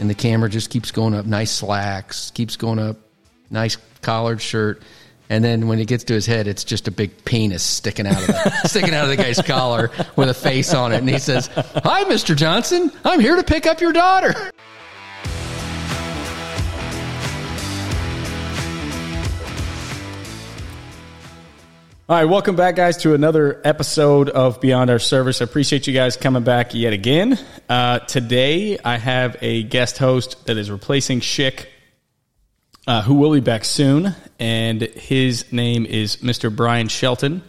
And the camera just keeps going up. Nice slacks, keeps going up. Nice collared shirt, and then when it gets to his head, it's just a big penis sticking out of the, sticking out of the guy's collar with a face on it, and he says, "Hi, Mister Johnson. I'm here to pick up your daughter." All right, welcome back, guys, to another episode of Beyond Our Service. I appreciate you guys coming back yet again. Uh, today, I have a guest host that is replacing Schick, uh, who will be back soon, and his name is Mr. Brian Shelton.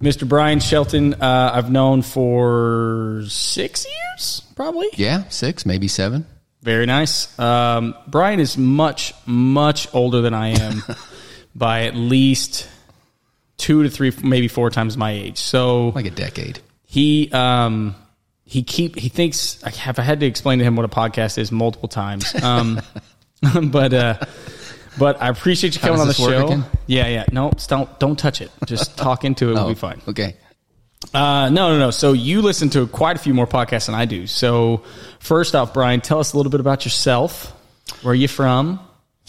Mr. Brian Shelton, uh, I've known for six years, probably. Yeah, six, maybe seven. Very nice. Um, Brian is much, much older than I am by at least two to three, maybe four times my age. So Like a decade. he um, he keep he thinks I have I had to explain to him what a podcast is multiple times. Um, but uh, but I appreciate you coming on the does this work show. again? Yeah, yeah. No, don't don't touch it. Just talk into it. We'll Oh, be fine. Okay. Uh, no, no, no. So you listen to quite a few more podcasts than I do. So first off, Brian, tell us a little bit about yourself. Where are you from?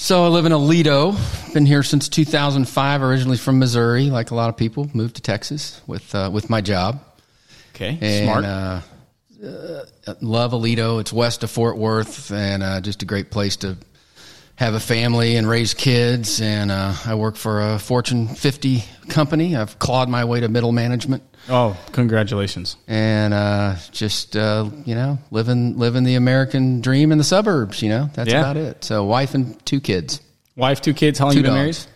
So I live in Aledo. Been here since 2005. Originally from Missouri, like a lot of people. Moved to Texas with uh, with my job. Okay, And, smart. Uh, uh, love Aledo. It's west of Fort Worth, and uh, just a great place to have a family and raise kids. And uh, I work for a Fortune 50 company. I've clawed my way to middle management, oh, congratulations. and uh, just uh, you know living living the American dream in the suburbs. You know that's Yeah. about it. So wife and two kids, Wife, two kids. How long two you been dogs.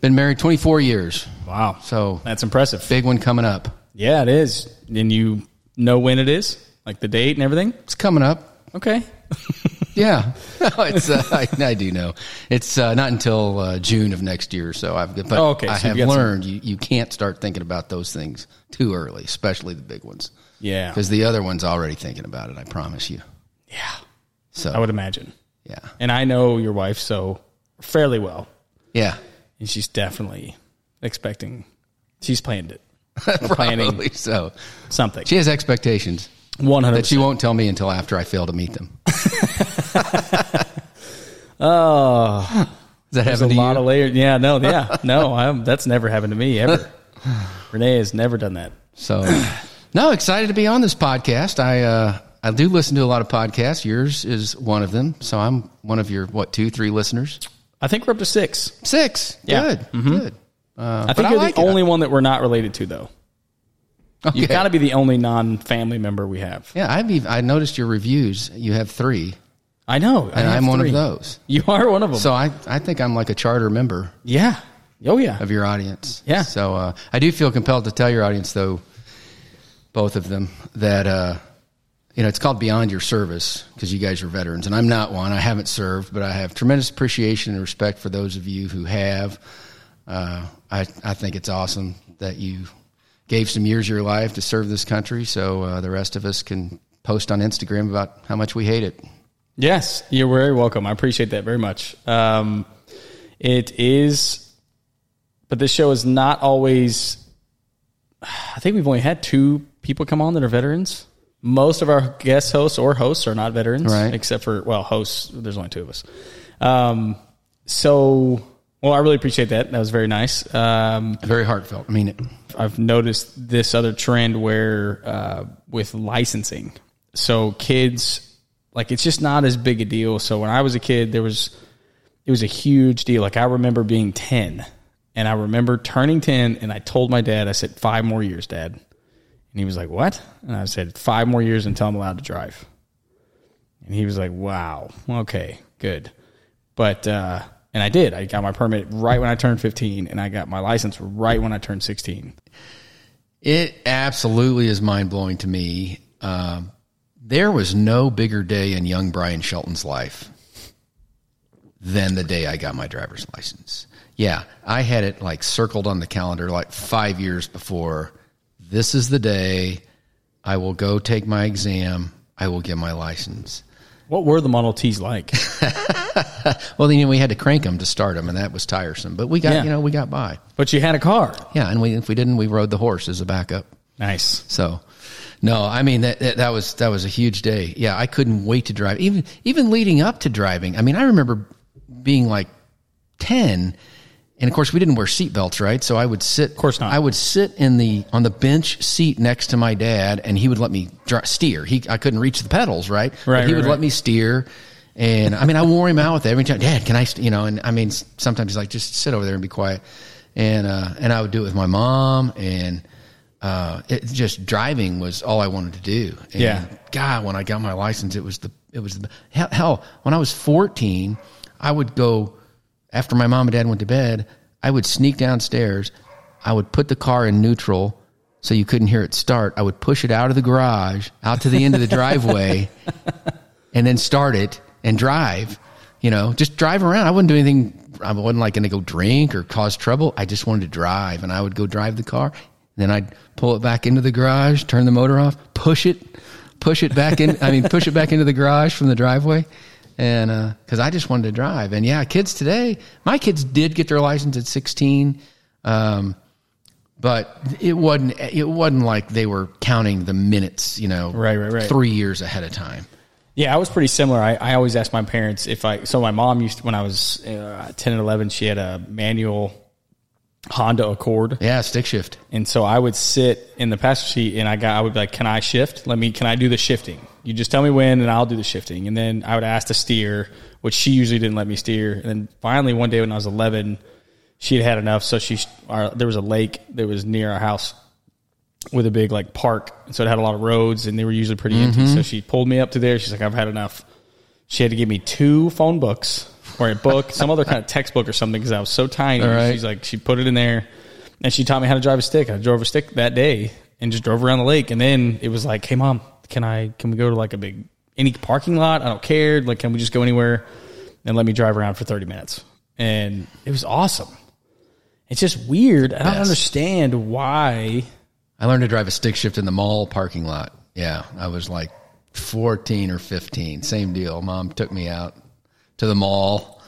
Been married 24 years. Wow, So that's impressive. big one coming up. Yeah, it is. And you know when it is, like the date and everything. It's coming up. Okay. Yeah, no, it's uh, I, I do know it's uh, not until uh, June of next year. So I've but Oh, okay, I so have you've got some- learned you, you can't start thinking about those things too early, especially the big ones, Yeah. because the other one's already thinking about it. I promise you. Yeah. So I would imagine. yeah, And I know your wife so fairly well, yeah, and she's definitely expecting. She's planned it. We're planning probably so. something. She has expectations One hundred. that she won't tell me until after I fail to meet them. Oh, Does that there's a to lot you? of layers. Yeah. No. Yeah. No. I'm, that's never happened to me ever. Renee has never done that. So, no, excited to be on this podcast. I uh, I do listen to a lot of podcasts. Yours is one of them. So I'm one of your what two, three listeners. I think we're up to six. Six. Yeah. Mm-hmm. Good. Good. Uh, I but think you're like the it. only one that we're not related to, though. Okay. You got to be the only non-family member we have. Yeah, I've even, I noticed your reviews. You have three, I know, I and I'm one three. of those. You are one of them. So I I think I'm like a charter member yeah. Oh yeah. of your audience. Yeah. So uh, I do feel compelled to tell your audience, though, both of them, that uh, you know it's called Beyond Your Service because you guys are veterans, and I'm not one. I haven't served, but I have tremendous appreciation and respect for those of you who have. Uh, I I think it's awesome that you gave some years of your life to serve this country, so uh, the rest of us can post on Instagram about how much we hate it. Yes, you're very welcome. I appreciate that very much. Um, it is, but this show is not always. I think we've only had two people come on that are veterans. Most of our guest hosts or hosts are not veterans, Right. Except for well, hosts. There's only two of us. Um, so, well, I really appreciate that. That was very nice. Um, Very heartfelt. I mean it. I've noticed this other trend where uh, with licensing, so kids like it's just not as big a deal. So when I was a kid, there was it was a huge deal. Like I remember being ten, and I remember turning ten, and I told my dad, I said five more years, Dad, and he was like, "What?" And I said five more years until I'm allowed to drive. And he was like, "Wow, okay, good." But uh, and I did. I got my permit right when I turned 15, and I got my license right when I turned 16. It absolutely is mind blowing to me. Um, there was no bigger day in young Brian Shelton's life than the day I got my driver's license. Yeah, I had it like circled on the calendar like five years before. This is the day I will go take my exam. I will get my license. What were the Model Ts like? Well, then you know, we had to crank them to start them, and that was tiresome. But we got, Yeah. you know, we got by. but you had a car. Yeah, and we if we didn't, we rode the horse as a backup. Nice. So, no, I mean that, that was that was a huge day. Yeah, I couldn't wait to drive. Even even leading up to driving. I mean, I remember being like ten, and of course we didn't wear seatbelts, right? So I would sit. Of course not. I would sit in the on the bench seat next to my dad, and he would let me dri steer. He I couldn't reach the pedals, right? Right, But he right, would right. let me steer. And I mean, I wore him out with it every time. Dad, can I, you know? And I mean, sometimes he's like, just sit over there and be quiet. And uh, and I would do it with my mom, and uh, it just driving was all I wanted to do. And Yeah. God, when I got my license, it was the it was the hell, hell. When I was fourteen, I would go after my mom and dad went to bed. I would sneak downstairs. I would put the car in neutral so you couldn't hear it start. I would push it out of the garage, out to the end of the driveway, and then start it and drive. You know, just drive around. I wouldn't do anything. I wasn't like going to go drink or cause trouble. I just wanted to drive, and I would go drive the car. Then I'd pull it back into the garage, turn the motor off, push it, push it back in. I mean, push it back into the garage from the driveway, and because I just wanted to drive. And yeah, kids today, my kids did get their license at sixteen. Um, but it wasn't it wasn't like they were counting the minutes, you know, Right, right, right. three years ahead of time. Yeah, I was pretty similar. I, I always asked my parents if I. So my mom used to, when I was uh, ten and eleven, she had a manual Honda Accord, Yeah, stick shift. and so I would sit in the passenger seat, and I got I would be like, "Can I shift? Let me. Can I do the shifting? You just tell me when, and I'll do the shifting." And then I would ask to steer, which she usually didn't let me steer. And then finally, one day when I was eleven, she had had enough. So she, our, there was a lake that was near our house with a big like park, so it had a lot of roads, and they were usually pretty empty. Mm-hmm. So she pulled me up to there. She's like, "I've had enough." She had to give me two phone books or a book, some other kind of textbook or something, because I was so tiny. right. She's like, she put it in there, and she taught me how to drive a stick. I drove a stick that day and just drove around the lake, and then it was like, "Hey, mom, can I can we go to like a big any parking lot? I don't care. Like, can we just go anywhere and let me drive around for thirty minutes?" And it was awesome. It's just weird. I don't understand why. I learned to drive a stick shift in the mall parking lot. Yeah, I was like 14 or 15. Same deal. Mom took me out to the mall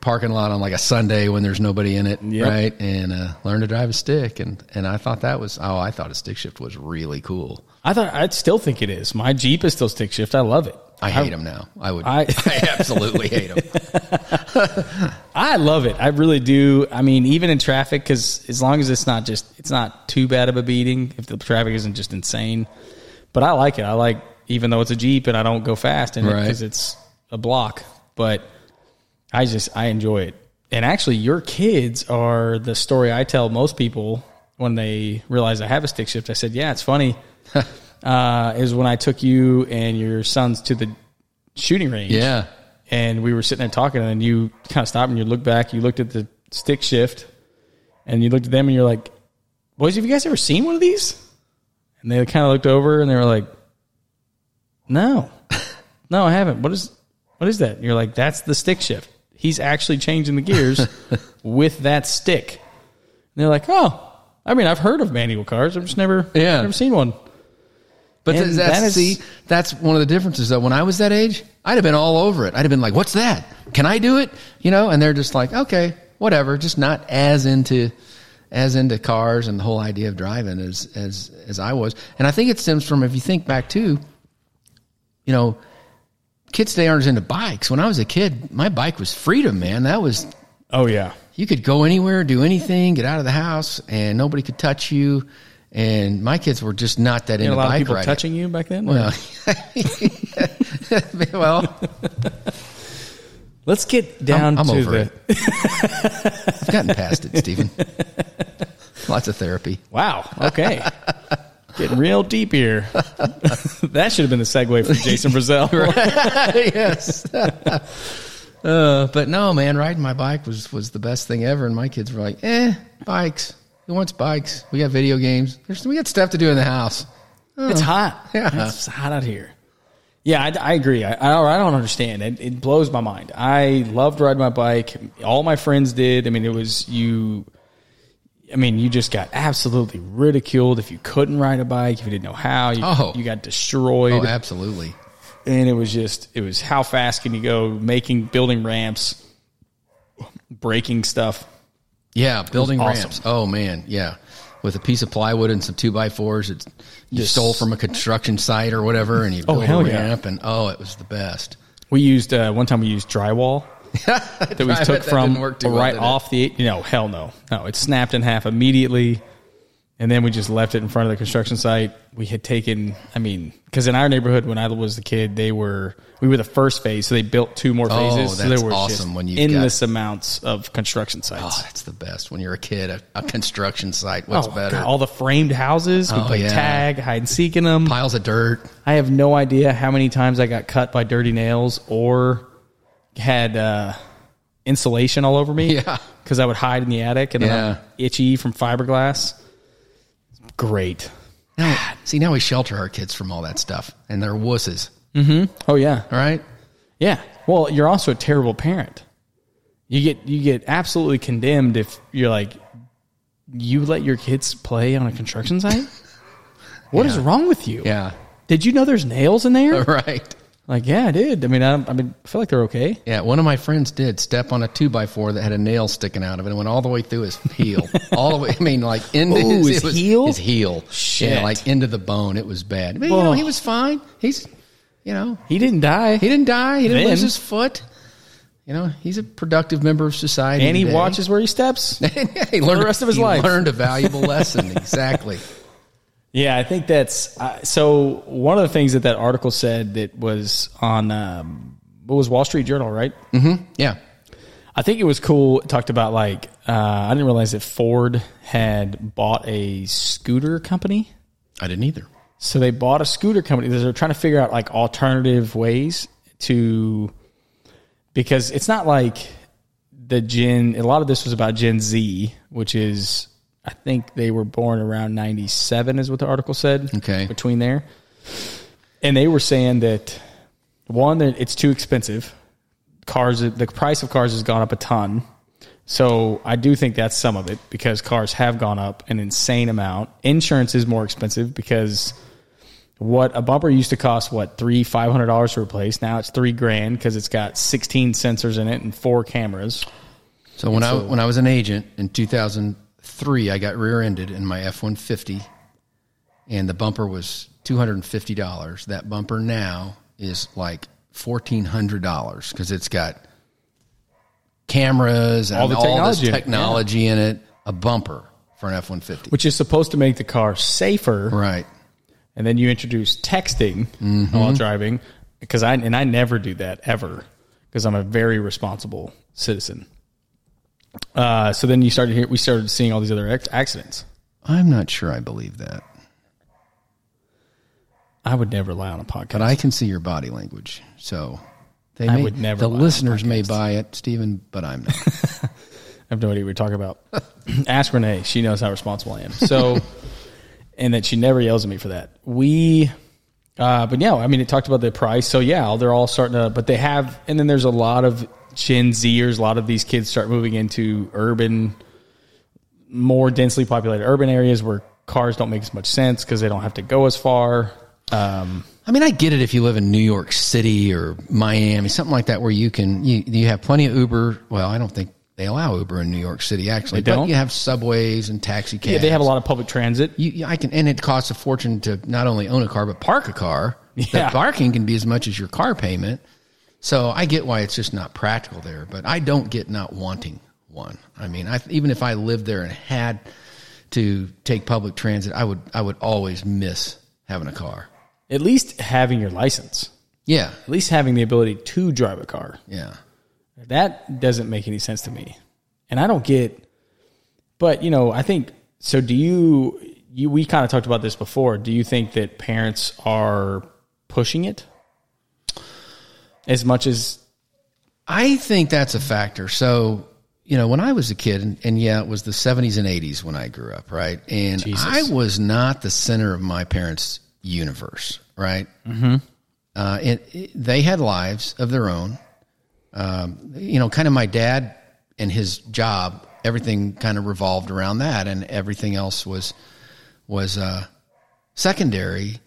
parking lot on like a Sunday when there's nobody in it, Yep. right? And uh, learned to drive a stick. And, and I thought that was, oh, I thought a stick shift was really cool. I thought I still think it is. My Jeep is still stick shift. I love it. I hate them now. I would, I- I, absolutely hate them. I love it. I really do. I mean, even in traffic, because as long as it's not just, it's not too bad of a beating if the traffic isn't just insane. But I like it. I like, even though it's a Jeep and I don't go fast in it because it's a block. But I just, I enjoy it. And actually, your kids are the story I tell most people when they realize I have a stick shift. I said, yeah, it's funny. uh, is when I took you and your sons to the shooting range Yeah. and we were sitting there talking, and then you kind of stopped and you looked back, you looked at the stick shift, and you looked at them and you're like, "Boys, have you guys ever seen one of these?" And they kind of looked over and they were like, "No, no, I haven't. What is what is that?" And you're like, "That's the stick shift. He's actually changing the gears with that stick." And they're like, "Oh." I mean, I've heard of manual cars. I've just never, Yeah. never seen one. But th- that's, that is- see, that's one of the differences though. When I was that age, I'd have been all over it. I'd have been like, what's that? Can I do it? You know, and they're just like, okay, whatever. Just not as into, as into cars and the whole idea of driving as, as, as I was. And I think it stems from, if you think back too, you know, kids today aren't into bikes. When I was a kid, my bike was freedom, man. That was, Oh yeah, you could go anywhere, do anything, get out of the house, and nobody could touch you. And my kids were just not that you into a lot of bike people riding. touching you back then. Well, well, Let's get down I'm to over the. it. I've gotten past it, Stephen. Lots of therapy. Wow. Okay. Getting real deep here. that should have been the segue for Jason Brazell. yes. uh, but no, man, riding my bike was was the best thing ever. And my kids were like, "Eh, bikes. Who wants bikes? We got video games. There's, we got stuff to do in the house." Oh. It's hot. Yeah. It's hot out here. Yeah, I, I agree. I, I, I don't understand. It, it blows my mind. I loved riding my bike. All my friends did. I mean, it was you. I mean, you just got absolutely ridiculed if you couldn't ride a bike, if you didn't know how. You, Oh. you got destroyed. Oh, absolutely. and it was just it was how fast can you go making building ramps breaking stuff Yeah, building awesome. ramps. Oh man, yeah. With a piece of plywood and some two by fours, it's you Just- stole from a construction site or whatever, and you Oh, built a hell yeah. ramp, and oh, it was the best. we used uh, one time we used drywall that we took that from too well, right it? off the you know hell no no it snapped in half immediately and then we just left it in front of the construction site we had taken i mean because in our neighborhood when i was a kid they were we were the first phase so they built two more Oh, phases so that's there were awesome when you've endless amounts of construction sites Oh, that's the best when you're a kid. A, a construction site. What's Oh, better? God, all the framed houses. We Oh, played yeah. tag, hide and seek in them. Piles of dirt. I have no idea how many times I got cut by dirty nails or had uh, insulation all over me. Yeah. Because I would hide in the attic and Yeah. I'm itchy from fiberglass. Great. Now, see, now we shelter our kids from all that stuff, and they're wusses. Mm-hmm. Oh yeah. All right. Yeah. Well, you're also a terrible parent. You get you get absolutely condemned if you're like you let your kids play on a construction site. What is wrong with you? Yeah. Did you know there's nails in there? Right. Like, yeah, I did. I mean, I, I mean, I feel like they're okay. Yeah, one of my friends did step on a two by four that had a nail sticking out of it and went all the way through his heel. all the way, I mean, like into Ooh, his, his was- heel? His heel. Shit. Yeah, like into the bone. It was bad. But, you know, he was fine. He's, you know, He didn't die, he didn't die. He didn't Then- lose his foot. You know, he's a productive member of society. and he today. watches where he steps. he learned, the rest of his he life. learned a valuable lesson. Exactly. Yeah, I think that's uh, so. One of the things that that article said that was on um, what was Wall Street Journal, right? Yeah. I think it was cool. It talked about like uh, I didn't realize that Ford had bought a scooter company. I didn't either. So they bought a scooter company. They're trying to figure out like alternative ways to because it's not like the Gen. A lot of this was about Gen Z, which is I think they were born around ninety seven, is what the article said. Okay. between there, and they were saying that one that it's too expensive. Cars, the price of cars has gone up a ton. So I do think that's some of it because cars have gone up an insane amount. Insurance is more expensive because what a bumper used to cost what three five hundred dollars to replace now it's three grand because it's got sixteen sensors in it and four cameras. So when I when I was an agent in 2003, I got rear-ended in my F-150, and the bumper was $250. That bumper now is like $1,400 because it's got cameras and All all, the this technology in it, technology in it. A bumper for an F-150. which is supposed to make the car safer. right. And then you introduce texting Mm-hmm. while driving because I and I never do that ever because I'm a very responsible citizen. Uh, so then you started here. We started seeing all these other ex- accidents. I'm not sure I believe that, I would never lie on a podcast. but I can see your body language. So they I may, would never The a listeners may buy it, Stephen, but I'm not. I have no idea what you're talking about. Ask Renee. She knows how responsible I am. So, and that she never yells at me for that. We, uh, but yeah, I mean, it talked about the price. So yeah, they're all starting to, but they have, and then there's a lot of Gen Zers. A lot of these kids start moving into urban, more densely populated urban areas where cars don't make as much sense because they don't have to go as far. Um, I mean, I get it if you live in New York City or Miami, something like that, where you can you you have plenty of Uber. Well, I don't think they allow Uber in New York City actually. They But don't? you have subways and taxi cabs. yeah, they have a lot of public transit. You, you- I can, and it costs a fortune to not only own a car but park a car. Yeah. The parking can be as much as your car payment. So I get why it's just not practical there, but I don't get not wanting one. I mean, I, even if I lived there and had to take public transit, I would I would always miss having a car. At least having your license. Yeah, At least having the ability to drive a car. yeah. That doesn't make any sense to me. And I don't get but you know, I think so do you you we kind of talked about this before. Do you think that parents are pushing it as much as I think that's a factor. So, you know, when I was a kid, and, and yeah, it was the 70s and 80s when I grew up, right? And Jesus. I was not the center of my parents' universe, right? Mm-hmm. uh, it, it- they had lives of their own. Um, you know, kind of my dad and his job, everything kind of revolved around that, and everything else was was uh, secondary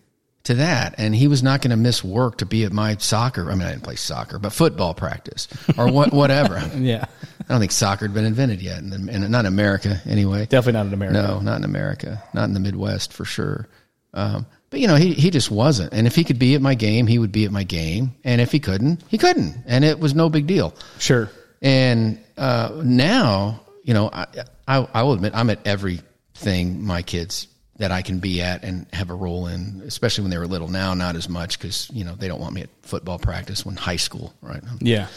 to that. And he was not going to miss work to be at my soccer. I mean, I didn't play soccer, but football practice or what, whatever. Yeah. I don't think soccer had been invented yet, in, in not in America anyway. Definitely not in America. No, not in America, not in the Midwest for sure. Um, but you know, he he just wasn't. And if he could be at my game, he would be at my game. And if he couldn't, he couldn't, and it was no big deal. Sure. And uh, now, you know, I, I I will admit I'm at everything my kids that I can be at and have a role in, especially when they were little. Now, not as much because you know they don't want me at football practice when high school, right? Yeah.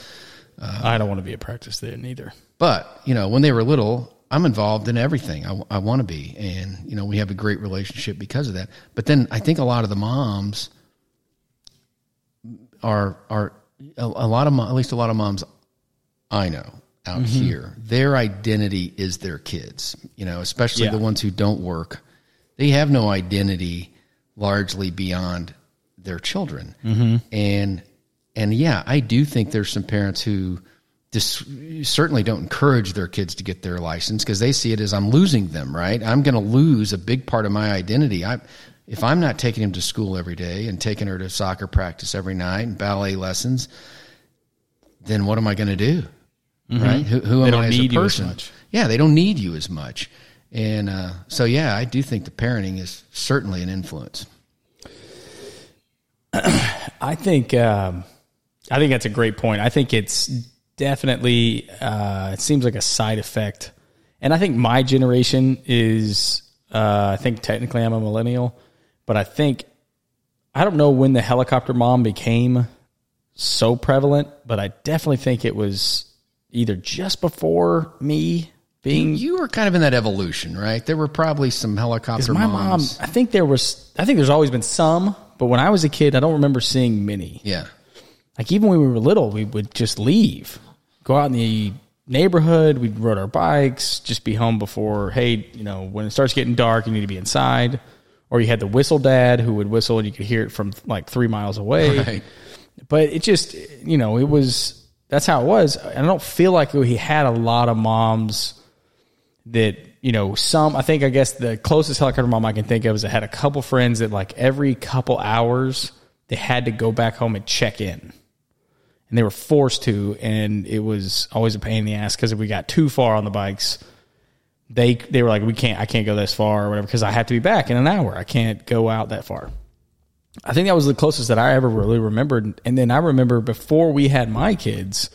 I don't want to be at practice there neither. But you know, when they were little, I'm involved in everything I, I want to be, and you know, we have a great relationship because of that. But then I think a lot of the moms are are a, a lot of at least a lot of moms I know out mm-hmm. here. Their identity is their kids. You know, especially Yeah. the ones who don't work. They have no identity largely beyond their children. Mm-hmm. And and yeah, I do think there's some parents who just certainly don't encourage their kids to get their license because they see it as I'm losing them, right? I'm going to lose a big part of my identity. I, if I'm not taking him to school every day and taking her to soccer practice every night and ballet lessons, then what am I going to do? Right? Who, who am I as need a you as person? much. Yeah, they don't need you as much. And uh, so, yeah, I do think the parenting is certainly an influence. I think um, I think that's a great point. I think it's definitely uh, it seems like a side effect, and I think my generation is uh, I think technically I'm a millennial, but I think I don't know when the helicopter mom became so prevalent, but I definitely think it was either just before me being You were kind of in that evolution, right? There were probably some helicopter my moms. mom. I think there was I think there's always been some, but when I was a kid, I don't remember seeing many. Yeah. Like even when we were little, we would just leave, go out in the neighborhood. We'd ride our bikes, just be home before. Hey, you know, when it starts getting dark, you need to be inside. Or you had the whistle dad who would whistle, and you could hear it from like three miles away. Right. But it just, you know, it was that's how it was. And I don't feel like he had a lot of moms that you know some. I think I guess the closest helicopter mom I can think of is I had a couple friends that like every couple hours they had to go back home and check in and they were forced to, and it was always a pain in the ass because if we got too far on the bikes, they they were like, we can't, I can't go this far or whatever because I have to be back in an hour. I can't go out that far. I think that was the closest that I ever really remembered. And then I remember before we had my kids,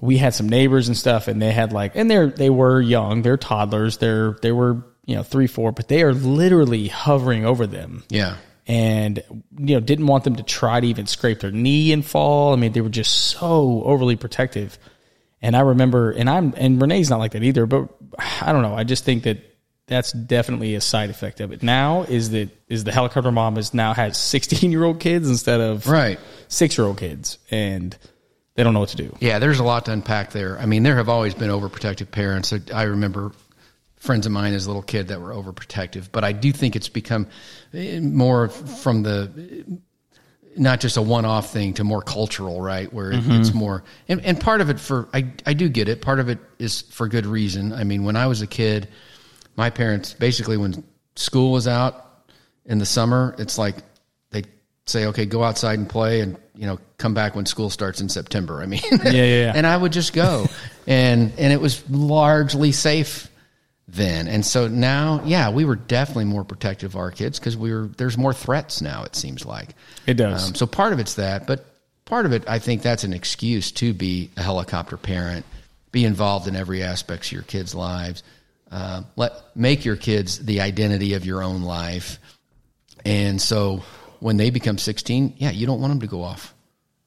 we had some neighbors and stuff, and they had like, and they're they were young, they're toddlers, they're they were you know three four, but they are literally hovering over them Yeah. And you know didn't want them to try to even scrape their knee and fall. I mean, they were just so overly protective. And I remember, and I'm and Renee's not like that either. But I don't know. I just think that that's definitely a side effect of it. Now is that is the helicopter mom is now has 16 year old kids instead of Right. six year old kids, and they don't know what to do. Yeah, there's a lot to unpack there. I mean, there have always been overprotective parents. I- I remember friends of mine as a little kid that were overprotective, but I do think it's become eh, more from the not just a one-off thing to more cultural, right? Where it- it's more, and, and part of it for I I do get it. Part of it is for good reason. I mean, when I was a kid, my parents basically when school was out in the summer, it's like they say, okay, go outside and play, and you know, come back when school starts in September. I mean, yeah, yeah, yeah. and I would just go, and and it was largely safe then. And so now, yeah, we were definitely more protective of our kids because we were there's more threats now. It seems like It does. um, so part of it's that, but part of it, I think that's an excuse to be a helicopter parent, be involved in every aspect of your kids' lives. Uh, let make your kids the identity of your own life, and so when they become 16, yeah, you don't want them to go off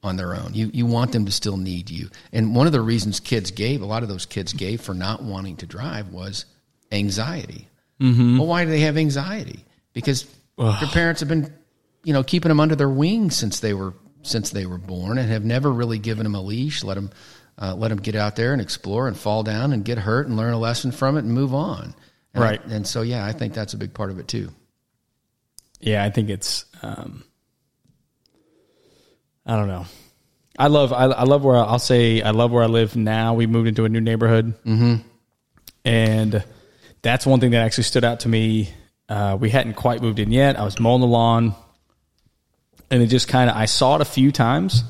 on their own. You you want them to still need you. And one of the reasons kids gave, a lot of those kids gave for not wanting to drive was anxiety. Mm-hmm. Well, why do they have anxiety? Because their parents have been, you know, keeping them under their wing since they were since they were born, and have never really given them a leash, let them uh, let them get out there and explore and fall down and get hurt and learn a lesson from it and move on. And Right. and so, yeah, I think that's a big part of it too. yeah, I think it's. Um, I don't know. I love I, I love where I, I'll say I love where I live now. We moved into a new neighborhood, mm-hmm. and that's one thing that actually stood out to me. Uh, we hadn't quite moved in yet. I was mowing the lawn, and it just kind of I saw it a few times,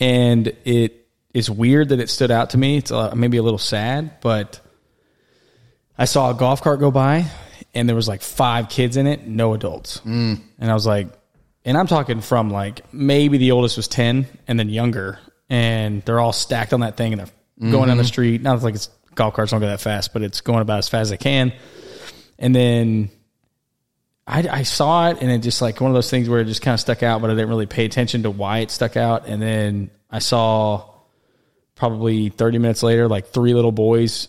and it is weird that it stood out to me. It's uh, maybe a little sad, but I saw a golf cart go by, and there was like five kids in it, no adults, mm. and I was like, and I'm talking from like maybe the oldest was 10 and then younger, and they're all stacked on that thing and they're mm-hmm. going down the street. Not like it's golf carts don't go that fast, but it's going about as fast as it can. And then I, I saw it and it just like one of those things where it just kind of stuck out, but I didn't really pay attention to why it stuck out. And then I saw probably 30 minutes later, like three little boys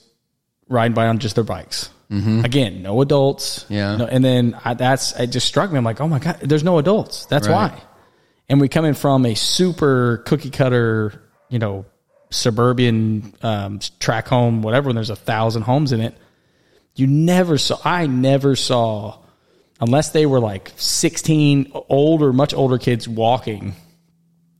riding by on just their bikes. Mm-hmm. Again, no adults. Yeah. No, and then I, that's it. Just struck me. I'm like, oh my god, there's no adults. That's right. why. And we come in from a super cookie cutter, you know, suburban um, track home, whatever. When there's a thousand homes in it, you never saw. I never saw, unless they were like 16, older, much older kids walking.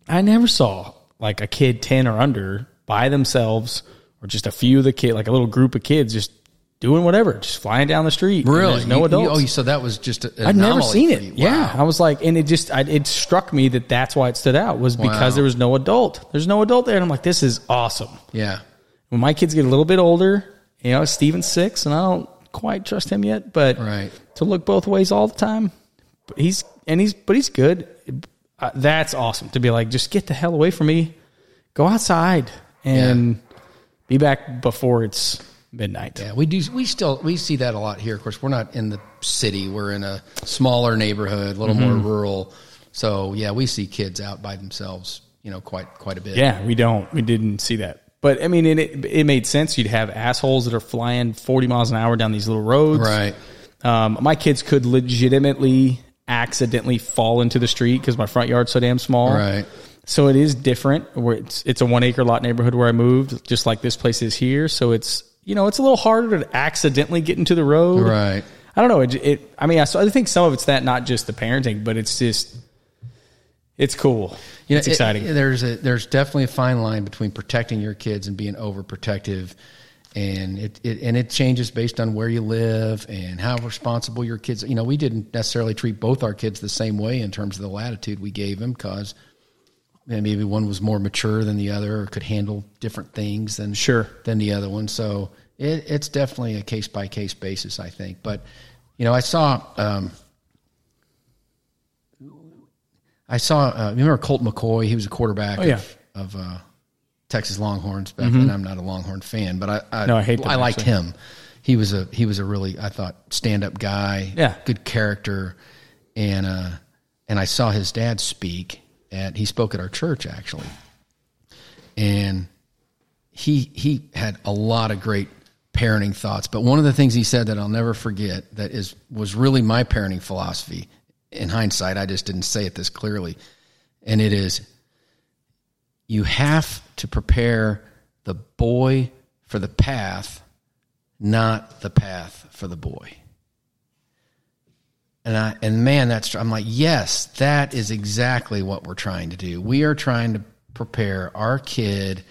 I never saw like a kid 10 or under by themselves or just a few of the kid, like a little group of kids just doing whatever, just flying down the street. Really? no adults. You, oh, so that was just i I'd never seen it. Wow. Yeah. I was like, and it just, I, it struck me that that's why it stood out was because wow. there was no adult. There's no adult there. And I'm like, this is awesome. Yeah. When my kids get a little bit older, you know, Steven's six and I don't quite trust him yet, but right. to look both ways all the time, he's, and he's, but he's good. Uh, that's awesome to be like, just get the hell away from me. Go outside and yeah. be back before it's midnight. Yeah, we do. We still we see that a lot here. Of course, we're not in the city. We're in a smaller neighborhood, a little mm-hmm. more rural. So yeah, we see kids out by themselves. You know, quite quite a bit. Yeah, we don't. We didn't see that. But I mean, it it made sense. You'd have assholes that are flying forty miles an hour down these little roads. Right. Um, my kids could legitimately accidentally fall into the street because my front yard's so damn small. Right. So it is different. Where it's it's a one acre lot neighborhood where I moved, just like this place is here. So it's you know, it's a little harder to accidentally get into the road. Right. I don't know. It, it I mean, I, so I think some of it's that, not just the parenting, but it's just, it's cool. You know, it's exciting. It, there's a, there's definitely a fine line between protecting your kids and being overprotective. And it, it, and it changes based on where you live and how responsible your kids. You know, we didn't necessarily treat both our kids the same way in terms of the latitude we gave them because maybe one was more mature than the other or could handle different things than sure than the other one. So it, it's definitely a case by case basis, I think. But you know, I saw um, I saw uh, remember Colt McCoy? He was a quarterback oh, yeah. of, of uh, Texas Longhorns back mm-hmm. then. I'm not a Longhorn fan, but I I, no, I, hate them, I liked actually. him. He was a he was a really I thought stand up guy. Yeah, good character, and uh, and I saw his dad speak at he spoke at our church actually, and he he had a lot of great parenting thoughts. But one of the things he said that I'll never forget that is was really my parenting philosophy. In hindsight, I just didn't say it this clearly, and it is you have to prepare the boy for the path, not the path for the boy. And I and man, that's I'm like, yes, that is exactly what we're trying to do. We are trying to prepare our kid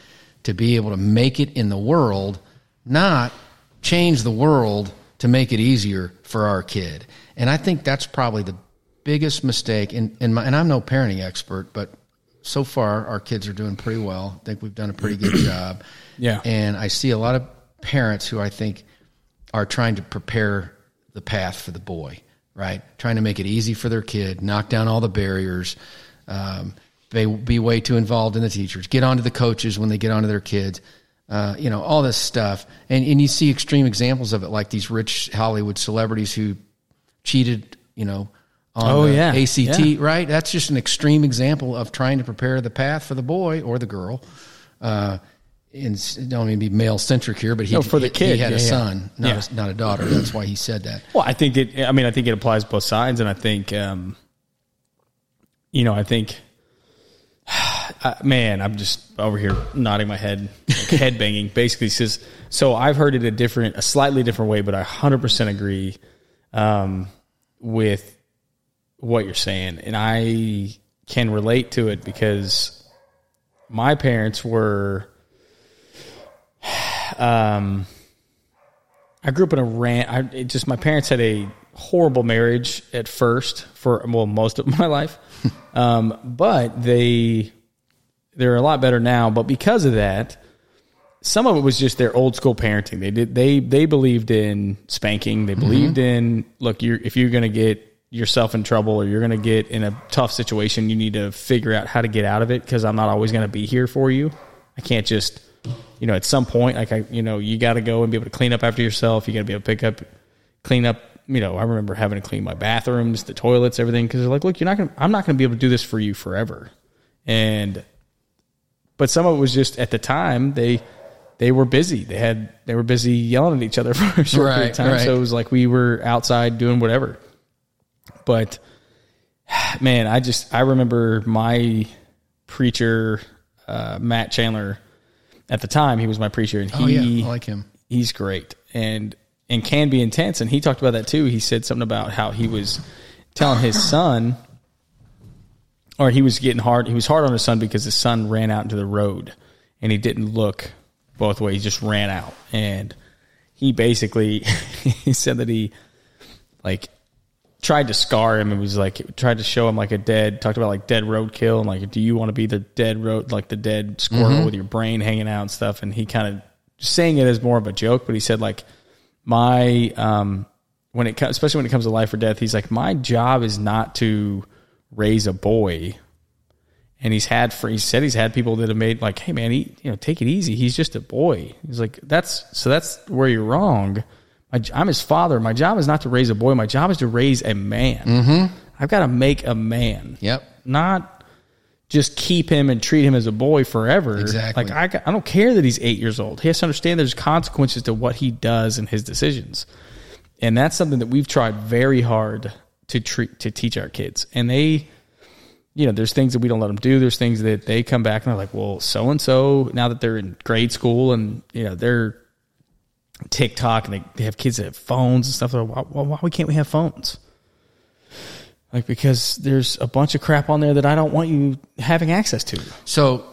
to be able to make it in the world, not change the world to make it easier for our kid. And I think that's probably the biggest mistake. In, in my, and I'm no parenting expert, but so far our kids are doing pretty well. I think we've done a pretty good job. Yeah. And I see a lot of parents who I think are trying to prepare the path for the boy right? Trying to make it easy for their kid, knock down all the barriers, um, they be way too involved in the teachers, get onto the coaches when they get onto their kids, uh, you know, all this stuff. And, and you see extreme examples of it, like these rich Hollywood celebrities who cheated, you know, on oh, yeah. ACT, yeah. right? That's just an extreme example of trying to prepare the path for the boy or the girl. Uh, and don't mean to be male centric here, but he, no, for the kid, he had yeah, a yeah. son, not, yeah. a, not a daughter. That's why he said that. Well, I think it. I mean, I think it applies both sides, and I think, um, you know, I think, man, I'm just over here nodding my head, like head banging. Basically, says so. I've heard it a different, a slightly different way, but I 100 percent agree um, with what you're saying, and I can relate to it because my parents were um I grew up in a rant I it just my parents had a horrible marriage at first for well most of my life. um but they they're a lot better now, but because of that some of it was just their old school parenting. They did they they believed in spanking. They believed in look, you're if you're going to get yourself in trouble or you're going to get in a tough situation, you need to figure out how to get out of it because I'm not always going to be here for you. I can't just you know at some point like I you know you got to go and be able to clean up after yourself. You got to be able to pick up clean up you know, I remember having to clean my bathrooms, the toilets, everything because they're like, look, you're not going to I'm not going to be able to do this for you forever. And but some of it was just at the time they they were busy. They had they were busy yelling at each other for a short period of time. right. So it was like we were outside doing whatever. But man, I just I remember my preacher uh, Matt Chandler at the time. He was my preacher, and he Oh, yeah. I like him. he's great and and can be intense. And he talked about that too. He said something about how he was telling his son, or he was getting hard. He was hard on his son because his son ran out into the road and he didn't look both ways. He just ran out, and he basically he said that he like tried to scar him. And was like tried to show him like a dead talked about like dead roadkill and like do you want to be the dead road like the dead squirrel with your brain hanging out and stuff? And he kind of saying it as more of a joke but he said like my um when it comes especially when it comes to life or death he's like my job is not to raise a boy. And he's had for he said he's had people that have made like hey man he you know take it easy. He's just a boy. He's like that's so that's where you're wrong my, i'm his father my job is not to raise a boy my job is to raise a man mm-hmm. i've got to make a man Yep. not just keep him and treat him as a boy forever Exactly. like I, I don't care that he's eight years old he has to understand there's consequences to what he does and his decisions and that's something that we've tried very hard to treat to teach our kids and they you know, there's things that we don't let them do. There's things that they come back and they're like, well, so and so, now that they're in grade school and, you know, they're TikTok and they, they have kids that have phones and stuff. Like, why, why, why can't we have phones? Like, because there's a bunch of crap on there that I don't want you having access to. So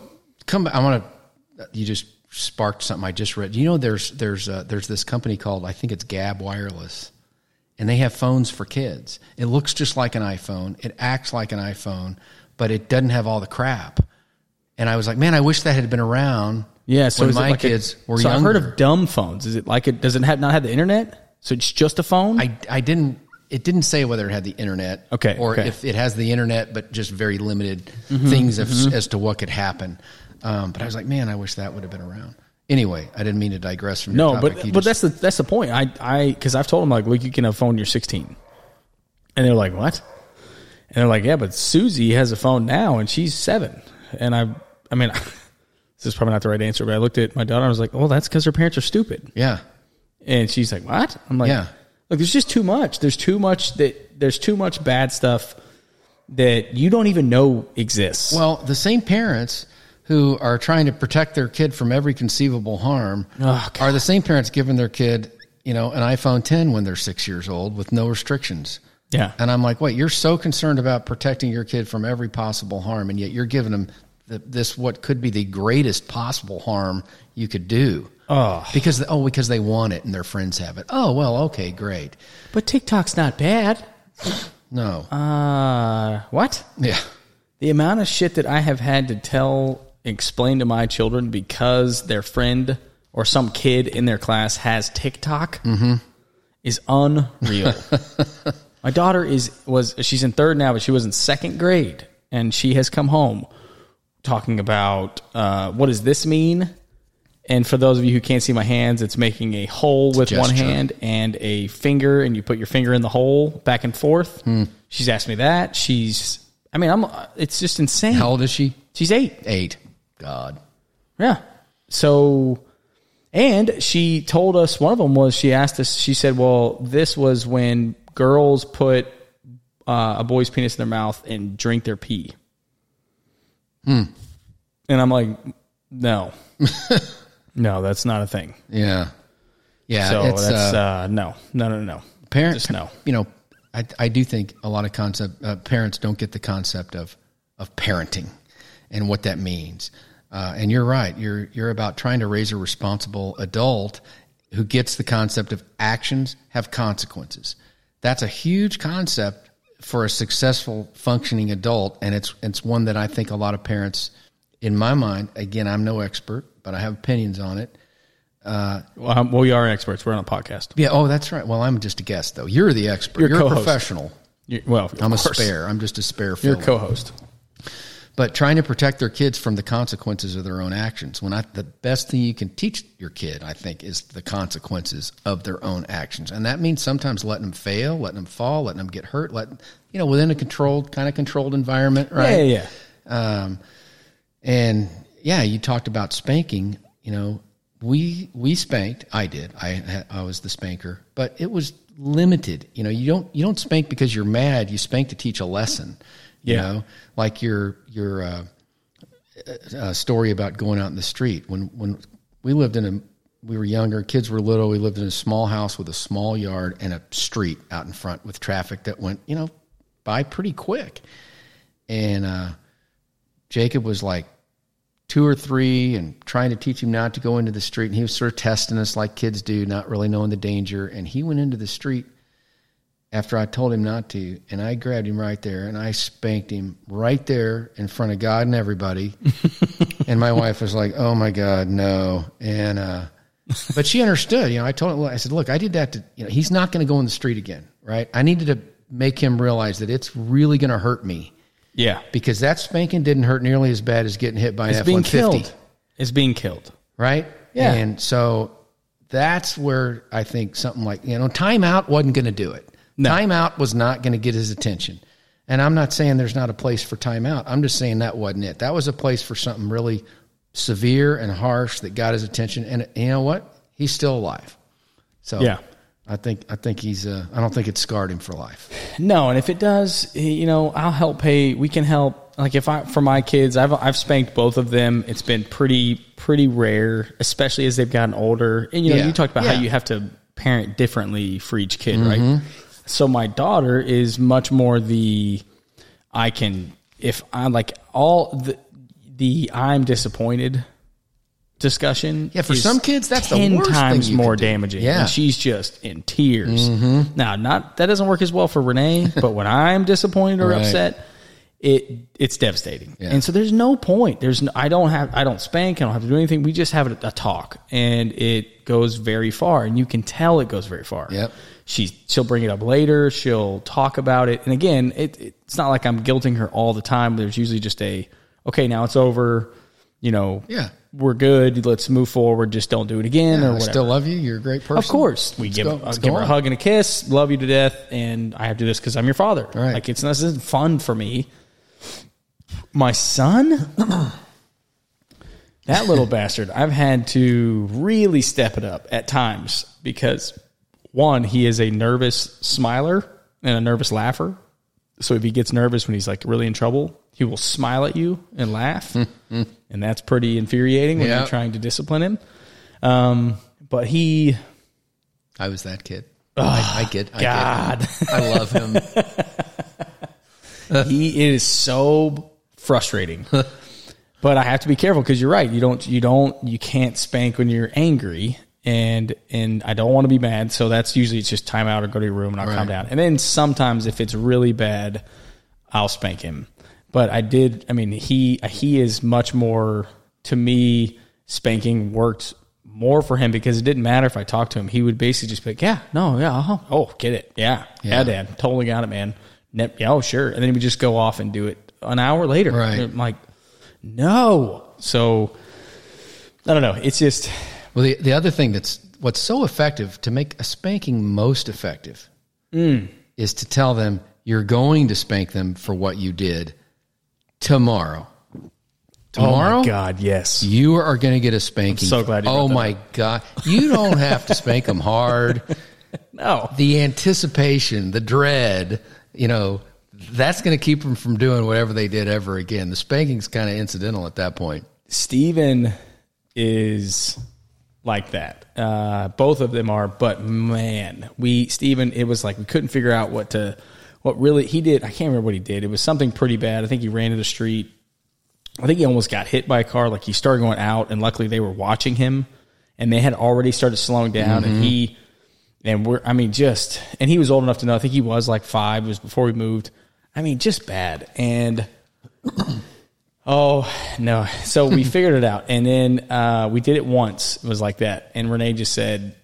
come. I want to. You just sparked something I just read. You know, there's there's uh, there's this company called I think it's Gabb Wireless, and they have phones for kids. It looks just like an iPhone. It acts like an iPhone, but it doesn't have all the crap. And I was like, man, I wish that had been around. Yeah. So when my like a- kids were so younger. I've heard of dumb phones. Is it like it, does it have, not have the internet? So it's just a phone? I I didn't. It didn't say whether it had the internet, Okay, or okay. if it has the internet, but just very limited Mm-hmm, things of, as to what could happen. Um, but I was like, man, I wish that would have been around. Anyway, I didn't mean to digress from your No, but You but just- that's the that's the point. I I because I've told them like, look, you can have a phone. You're 16, and they're like, what? And they're like, yeah, but Susie has a phone now, and she's seven. And I I mean, this is probably not the right answer, but I looked at my daughter. and I was like, well, that's because her parents are stupid. yeah, And she's like, what? I'm like, Yeah. Look, there's just too much. There's too much that there's too much bad stuff that you don't even know exists. Well, the same parents who are trying to protect their kid from every conceivable harm Oh, are the same parents giving their kid, you know, an iPhone 10 when they're six years old with no restrictions. yeah. And I'm like, wait, you're so concerned about protecting your kid from every possible harm, and yet you're giving them the, this what could be the greatest possible harm you could do. Oh. because oh, because they want it and their friends have it. Oh well, okay, great. But TikTok's not bad. No, Uh, what? yeah, The amount of shit that I have had to tell, explain to my children because their friend or some kid in their class has TikTok is unreal. my daughter is was she's in third now, but she was in second grade, and she has come home talking about uh, what does this mean. And for those of you who can't see my hands, it's making a hole with one gesture. hand and a finger, and you put your finger in the hole back and forth. She's asked me that. She's, I mean, I'm. It's just insane. how old is she? She's eight. Eight. God, Yeah. So, and she told us one of them was she asked us. She said, "Well, this was when girls put uh, a boy's penis in their mouth and drink their pee." Hmm. And I'm like, no, no, that's not a thing. yeah, yeah. So that's uh, uh, no, no, no, no. parents no. You know, I I do think a lot of concept uh, parents don't get the concept of of parenting and what that means. Uh, and you're right. You're you're about trying to raise a responsible adult who gets the concept of actions have consequences. That's a huge concept for a successful functioning adult, and it's it's one that I think a lot of parents, in my mind, again, I'm no expert, but I have opinions on it. Well, um, well, we are experts. We're on a podcast. Yeah. Oh, that's right. Well, I'm just a guest, though. You're the expert. You're You're, a professional. You're, well, I'm a spare. I'm just a spare. You're filler. a co-host. But trying to protect their kids from the consequences of their own actions. When I, the best thing you can teach your kid, I think, is the consequences of their own actions, and that means sometimes letting them fail, letting them fall, letting them get hurt, letting you know within a controlled kind of controlled environment, right? Yeah, yeah, yeah. Um, and yeah, you talked about spanking. You know, we we spanked. I did. I I was the spanker, but it was limited. You know, you don't you don't spank because you're mad. You spank to teach a lesson. You Yeah. know, like your your uh, uh, story about going out in the street. When when we lived in a we were younger kids were little we lived in a small house with a small yard and a street out in front with traffic that went you know by pretty quick. And uh, jacob was like two or three and trying to teach him not to go into the street. And he was sort of testing us like kids do not really knowing the danger. And he went into the street after I told him not to, and I grabbed him right there and I spanked him right there in front of God and everybody. and my wife was like, "Oh my God, no!" And uh, but she understood. You know, I told her, I said, "Look, I did that to you know, he's not going to go in the street again, right? I needed to make him realize that it's really going to hurt me Yeah. because that spanking didn't hurt nearly as bad as getting hit by an F one fifty." killed. It's being killed. right? Yeah. And so that's where I think something like, you know, timeout wasn't going to do it. No. Timeout was not going to get his attention. And I'm not saying there's not a place for timeout. I'm just saying that wasn't it. That was a place for something really severe and harsh that got his attention. And you know what? He's still alive. So Yeah. I think I think he's uh, I don't think it scarred him for life. No, and if it does, you know, I'll help pay. We can help. Like if I for my kids, I've I've spanked both of them. It's been pretty pretty rare, especially as they've gotten older. And you know, Yeah. you talked about Yeah. how you have to parent differently for each kid, right? So my daughter is much more the I can if I'm like all the the I'm disappointed discussion. Yeah, for some kids, that's the 10 worst times more damaging. Yeah. and she's just in tears. Mm-hmm. Now, not that doesn't work as well for Renee, but when I'm disappointed or Right. upset, it it's devastating. Yeah. And so there's no point. There's no, I don't have I don't spank. I don't have to do anything. We just have a, a talk, and it goes very far, and you can tell it goes very far. Yep. She's she'll bring it up later. She'll talk about it, and again, it, it's not like I'm guilting her all the time. There's usually just a okay, now it's over. You know, Yeah. we're good. Let's move forward. Just don't do it again or I whatever. still love you. You're a great person. Of course, we give go- uh, give her a hug and a kiss. Love you to death, and I have to do this because I'm your father. Right. Like it's this isn't fun for me. My son, that little bastard, I've had to really step it up at times because one, he is a nervous smiler and a nervous laugher. So if he gets nervous when he's like really in trouble, he will smile at you and laugh, and that's pretty infuriating when Yeah. you're trying to discipline him. Um, but he I was that kid. I, I get. I God. Get, I love him. he is so frustrating. but I have to be careful because you're right. You don't you don't you can't spank when you're angry. And and I don't want to be mad, so that's usually it's just time out or go to your room and I'll calm down. And then sometimes if it's really bad, I'll spank him. But I did. I mean, he he is much more to me. Spanking worked more for him because it didn't matter if I talked to him. He would basically just be like, "Yeah, no, yeah, uh-huh. oh, get it, yeah, yeah, Yeah. dad, totally got it, man. Yeah, oh, sure." And then he would just go off and do it an hour later. Right. I'm like, no. So I don't know. It's just Well, the, the other thing that's what's so effective to make a spanking most effective mm. is to tell them you're going to spank them for what you did tomorrow. Tomorrow, Oh my God, yes. you are going to get a spanking. so glad oh my God, you don't have to spank them hard. No. The anticipation, the dread, you know, that's going to keep them from doing whatever they did ever again. The spanking's kind of incidental at that point. Steven is like that. Uh, both of them are, but man, we Steven, it was like we couldn't figure out what to what really he did, I can't remember what he did. It was something pretty bad. I think he ran to the street. I think he almost got hit by a car. Like he started going out, and luckily they were watching him, and they had already started slowing down, and he. And we're, I mean, just, and he was old enough to know. I think he was like five. It was before we moved. I mean, just bad. And Oh no! So we figured it out, and then uh, we did it once. It was like that, and Renee just said,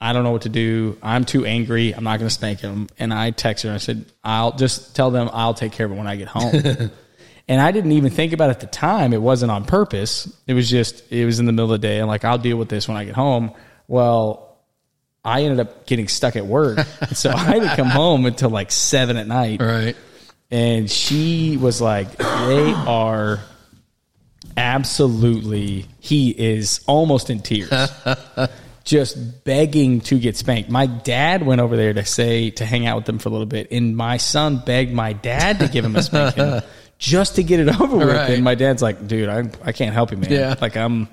"I don't know what to do. I'm too angry. I'm not going to spank him." And I texted her. I said, "I'll just tell them I'll take care of it when I get home." and I didn't even think about it at the time. It wasn't on purpose. It was just it was in the middle of the day, and like I'll deal with this when I get home. Well, I ended up getting stuck at work, so I didn't come home until like seven at night Right. And she was like, "They are absolutely." He is almost in tears, just begging to get spanked. My dad went over there to say to hang out with them for a little bit, and my son begged my dad to give him a spanking just to get it over with. Right. And my dad's like, "Dude, I I can't help you, man. Yeah. Like I'm."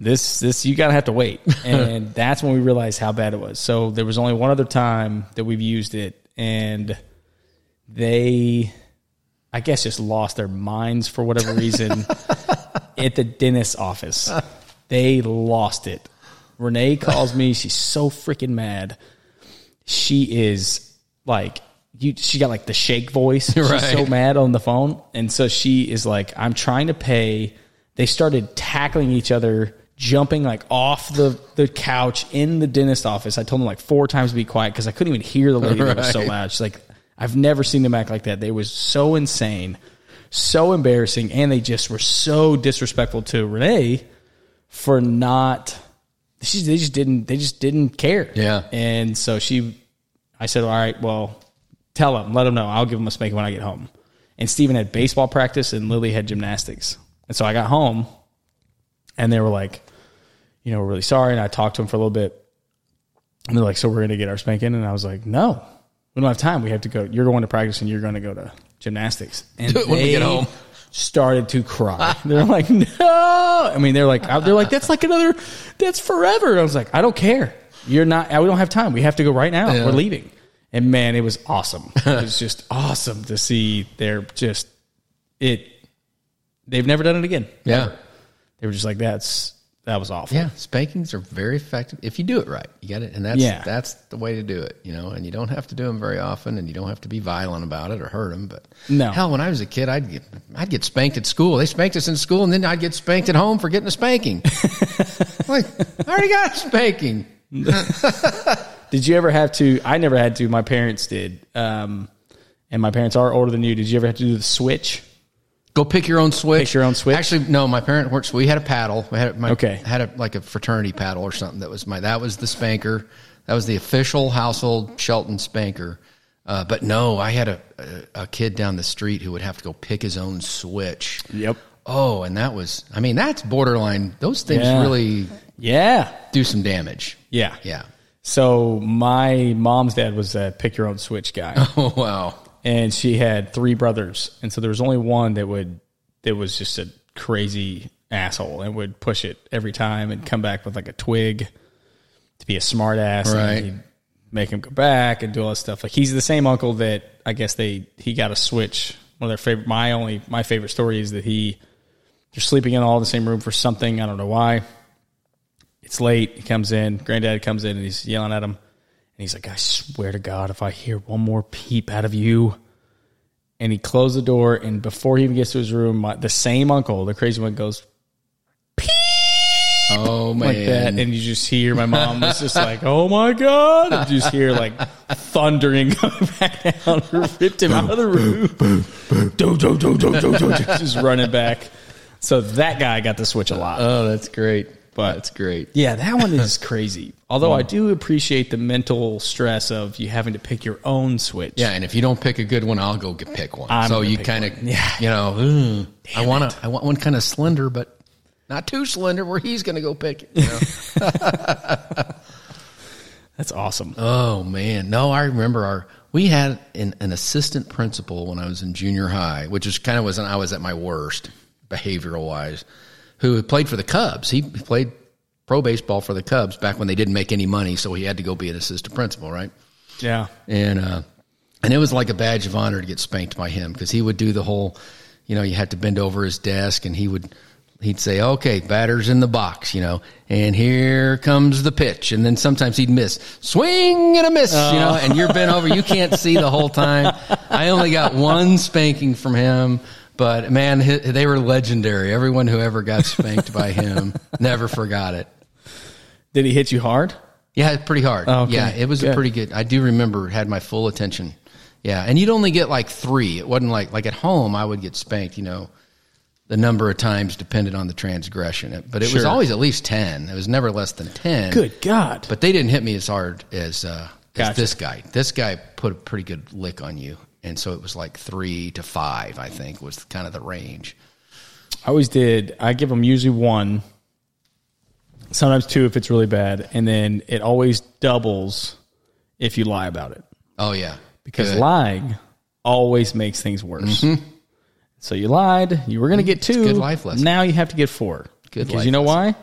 This this you gotta have to wait, and that's when we realized how bad it was. So there was only one other time that we've used it, and they I guess just lost their minds for whatever reason at the dentist's office. They lost it. Renee calls me, she's so freaking mad. She is like you she got like the shake voice. She's Right. so mad on the phone. And so she is like, I'm trying to pay. They started tackling each other, jumping like off the, the couch in the dentist office. I told them like four times to be quiet because I couldn't even hear the lady that was so loud. She's like, I've never seen them act like that. They was so insane, so embarrassing, and they just were so disrespectful to Renee for not. She, they just didn't. They just didn't care. Yeah. And so she, I said, all right, well, tell them, let them know. I'll give them a spanking when I get home. And Steven had baseball practice, and Lily had gymnastics. And so I got home, and they were like, you know, we're really sorry. And I talked to them for a little bit. And they're like, so we're going to get our spanking? And I was like, no, we don't have time. We have to go. You're going to practice and you're going to go to gymnastics. And Do it when we get home. started to cry. They're like, no. I mean, they're like, they're like, that's like another, that's forever. I was like, I don't care. You're not, uh, we don't have time. We have to go right now. Yeah. We're leaving. And man, it was awesome. It was just awesome to see They're just, it, they've never done it again. Yeah. They were just like, that's, that was awful. Yeah, spankings are very effective if you do it right. You get it, and that's Yeah. that's the way to do it. You know, and you don't have to do them very often, and you don't have to be violent about it or hurt them. But No. hell, when I was a kid, I'd get I'd get spanked at school. They spanked us in school, and then I'd get spanked at home for getting a spanking. like I already got a spanking. Did you ever have to? I never had to. My parents did. Um, and my parents are older than you. Did you ever have to do the switch? Go pick your own switch. Pick your own switch? Actually, no. My parent works. We had a paddle. We had my, Okay. Had a like a fraternity paddle or something. That was my. That was the spanker. That was the official household Shelton spanker. Uh, but no, I had a, a a kid down the street who would have to go pick his own switch. Yep. Oh, and that was. I mean, that's borderline. Those things Yeah. really Yeah. do some damage. Yeah. Yeah. So my mom's dad was a pick your own switch guy, Oh wow. And she had three brothers, and so there was only one that would that was just a crazy asshole and would push it every time and come back with like a twig to be a smart ass. Right. And he'd make him go back and do all that stuff. Like he's the same uncle that I guess they he got a switch. One of their favorite. My only my favorite story is that he they're sleeping in all the same room for something. I don't know why. It's late. He comes in. Granddad comes in and he's yelling at him. And he's like, I swear to God, if I hear one more peep out of you. And he closed the door. And before he even gets to his room, my, the same uncle, the crazy one, goes peep. Oh man. like that. And you just hear my mom was just like, oh my God. And you just hear like thundering coming back down. Ripped him out of the room. Do, do, do, do, do, do, just running back. So that guy got the switch a lot. oh, that's great. But- that's great. Yeah, that one is crazy. Although I do appreciate the mental stress of you having to pick your own switch. Yeah, and if you don't pick a good one, I'll go get, pick one. I'm so you kind of. Yeah. you know, I want to, I want one kind of slender, but not too slender, where he's going to go pick it. You know? That's awesome. oh man, no, I remember our we had an, an assistant principal when I was in junior high, which is kind of was when I was at my worst behavioral wise, who played for the Cubs. He played pro baseball for the Cubs back when they didn't make any money, so he had to go be an assistant principal, right? Yeah. And uh, and it was like a badge of honor to get spanked by him because he would do the whole, you know, you had to bend over his desk and he would, he'd say, okay, batter's in the box, you know, and here comes the pitch. And then sometimes he'd miss, swing and a miss, you know, and you're bent over. You can't see the whole time. I only got one spanking from him, but man, they were legendary. Everyone who ever got spanked by him never forgot it. Did he hit you hard? Yeah, pretty hard. Oh, okay. Yeah, it was a pretty good. I do remember it had my full attention. Yeah, and you'd only get like three. It wasn't like like at home I would get spanked. You know, the number of times depended on the transgression, It- but it was always at least ten. It was never less than ten. Good God. but they didn't hit me as hard as uh, as this guy. This guy put a pretty good lick on you, and so it was like three to five. I think was kind of the range. I always did. I give them usually one, sometimes two if it's really bad, and then it always doubles if you lie about it Oh yeah, because Good. lying always makes things worse. So you lied. You were going to get two. good life lesson. Now you have to get four. Good because life you know why?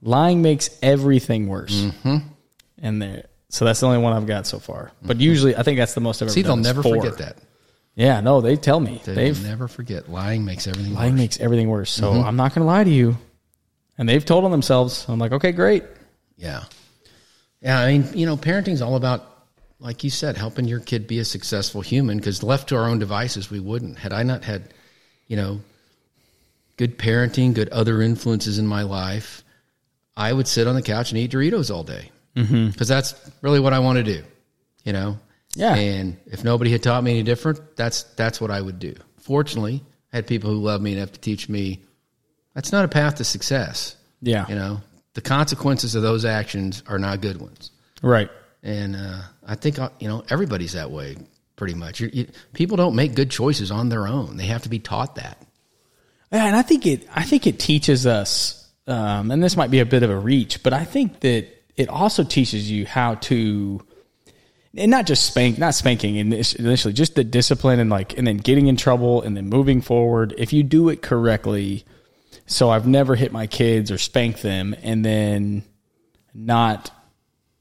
Lying makes everything worse. Mm-hmm. And there, so that's the only one I've got so far. But usually, I think that's the most I've ever see, they'll done is never four. forget that. Yeah, no, they tell me They they've will never forget. Lying makes everything. lying worse. makes everything worse. So Mm-hmm. I'm not going to lie to you. And they've told on themselves. I'm like, okay, great. Yeah. Yeah. I mean, you know, parenting's all about, like you said, helping your kid be a successful human because left to our own devices, we wouldn't. Had I not had, you know, good parenting, good other influences in my life, I would sit on the couch and eat Doritos all day because that's really what I want to do, you know? Yeah. And if nobody had taught me any different, that's, that's what I would do. Fortunately, I had people who loved me enough to teach me that's not a path to success. Yeah. You know, the consequences of those actions are not good ones. Right. And uh, I think uh, you know everybody's that way, pretty much. you you, people don't make good choices on their own; they have to be taught that. Yeah, and I think it I think it teaches us um, and this might be a bit of a reach, but I think that it also teaches you how to and not just spank not spanking init- initially, just the discipline and like and then getting in trouble and then moving forward. If you do it correctly, so I've never hit my kids or spanked them and then not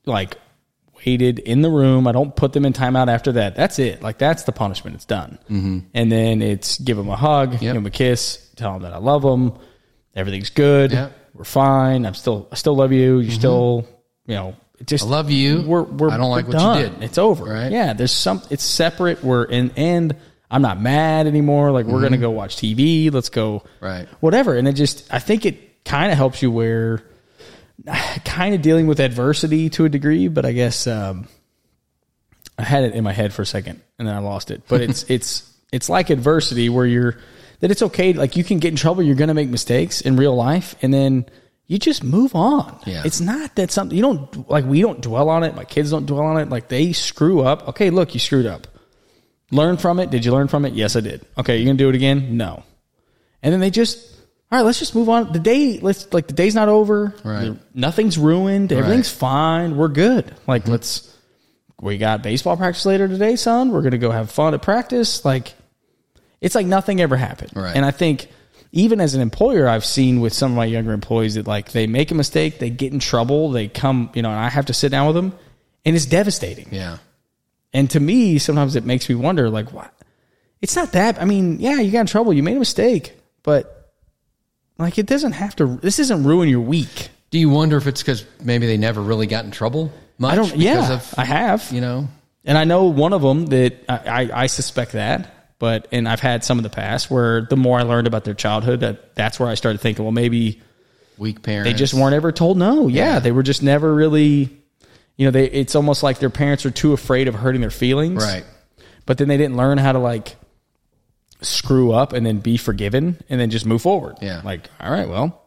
like waited in the room. I don't put them in timeout after that. That's it. Like that's the punishment. It's done. Mm-hmm. And then it's give them a hug, give them a kiss, tell them that I love them. Everything's good. Yep. We're fine. I'm still, I still love you. you're still, you know, it just I love you. We're, we're I don't like what done. you did. It's over. Right. Yeah. There's some. It's separate. We're in, and I'm not mad anymore. Like we're gonna go watch TV. Let's go. Mm-hmm. Right. Whatever. And it just, I think it kind of helps you where kind of dealing with adversity to a degree, but I guess um, I had it in my head for a second and then I lost it. But it's it's it's like adversity where you're that it's okay. Like you can get in trouble. You're going to make mistakes in real life, and then you just move on. Yeah. It's not that something you don't like. We don't dwell on it. My kids don't dwell on it. Like they screw up. Okay, look, you screwed up. Learn from it. Did you learn from it? Yes, I did. Okay, you're gonna do it again? No. And then they just, all right, let's just move on. The day, let's like the day's not over. Right. Nothing's ruined. Everything's fine. We're good. Like let's. We got baseball practice later today, son. We're gonna go have fun at practice. Like, it's like nothing ever happened. Right. And I think even as an employer, I've seen with some of my younger employees that like they make a mistake, they get in trouble, they come, you know, and I have to sit down with them, and it's devastating. Yeah. And to me, sometimes it makes me wonder, like, what? It's not that. I mean, yeah, you got in trouble, you made a mistake, but like, it doesn't have to. This isn't ruin your week. Do you wonder if it's because maybe they never really got in trouble much? I don't. because Yeah, of, I have. you know. And I know one of them that I, I, I suspect that, but and I've had some of the past where the more I learned about their childhood, that that's where I started thinking, well, maybe Weak parents. they just weren't ever told no. Yeah, Yeah. they were just never really. You know, they it's almost like their parents are too afraid of hurting their feelings, right. But then they didn't learn how to like screw up and then be forgiven and then just move forward. Yeah. like all right, well,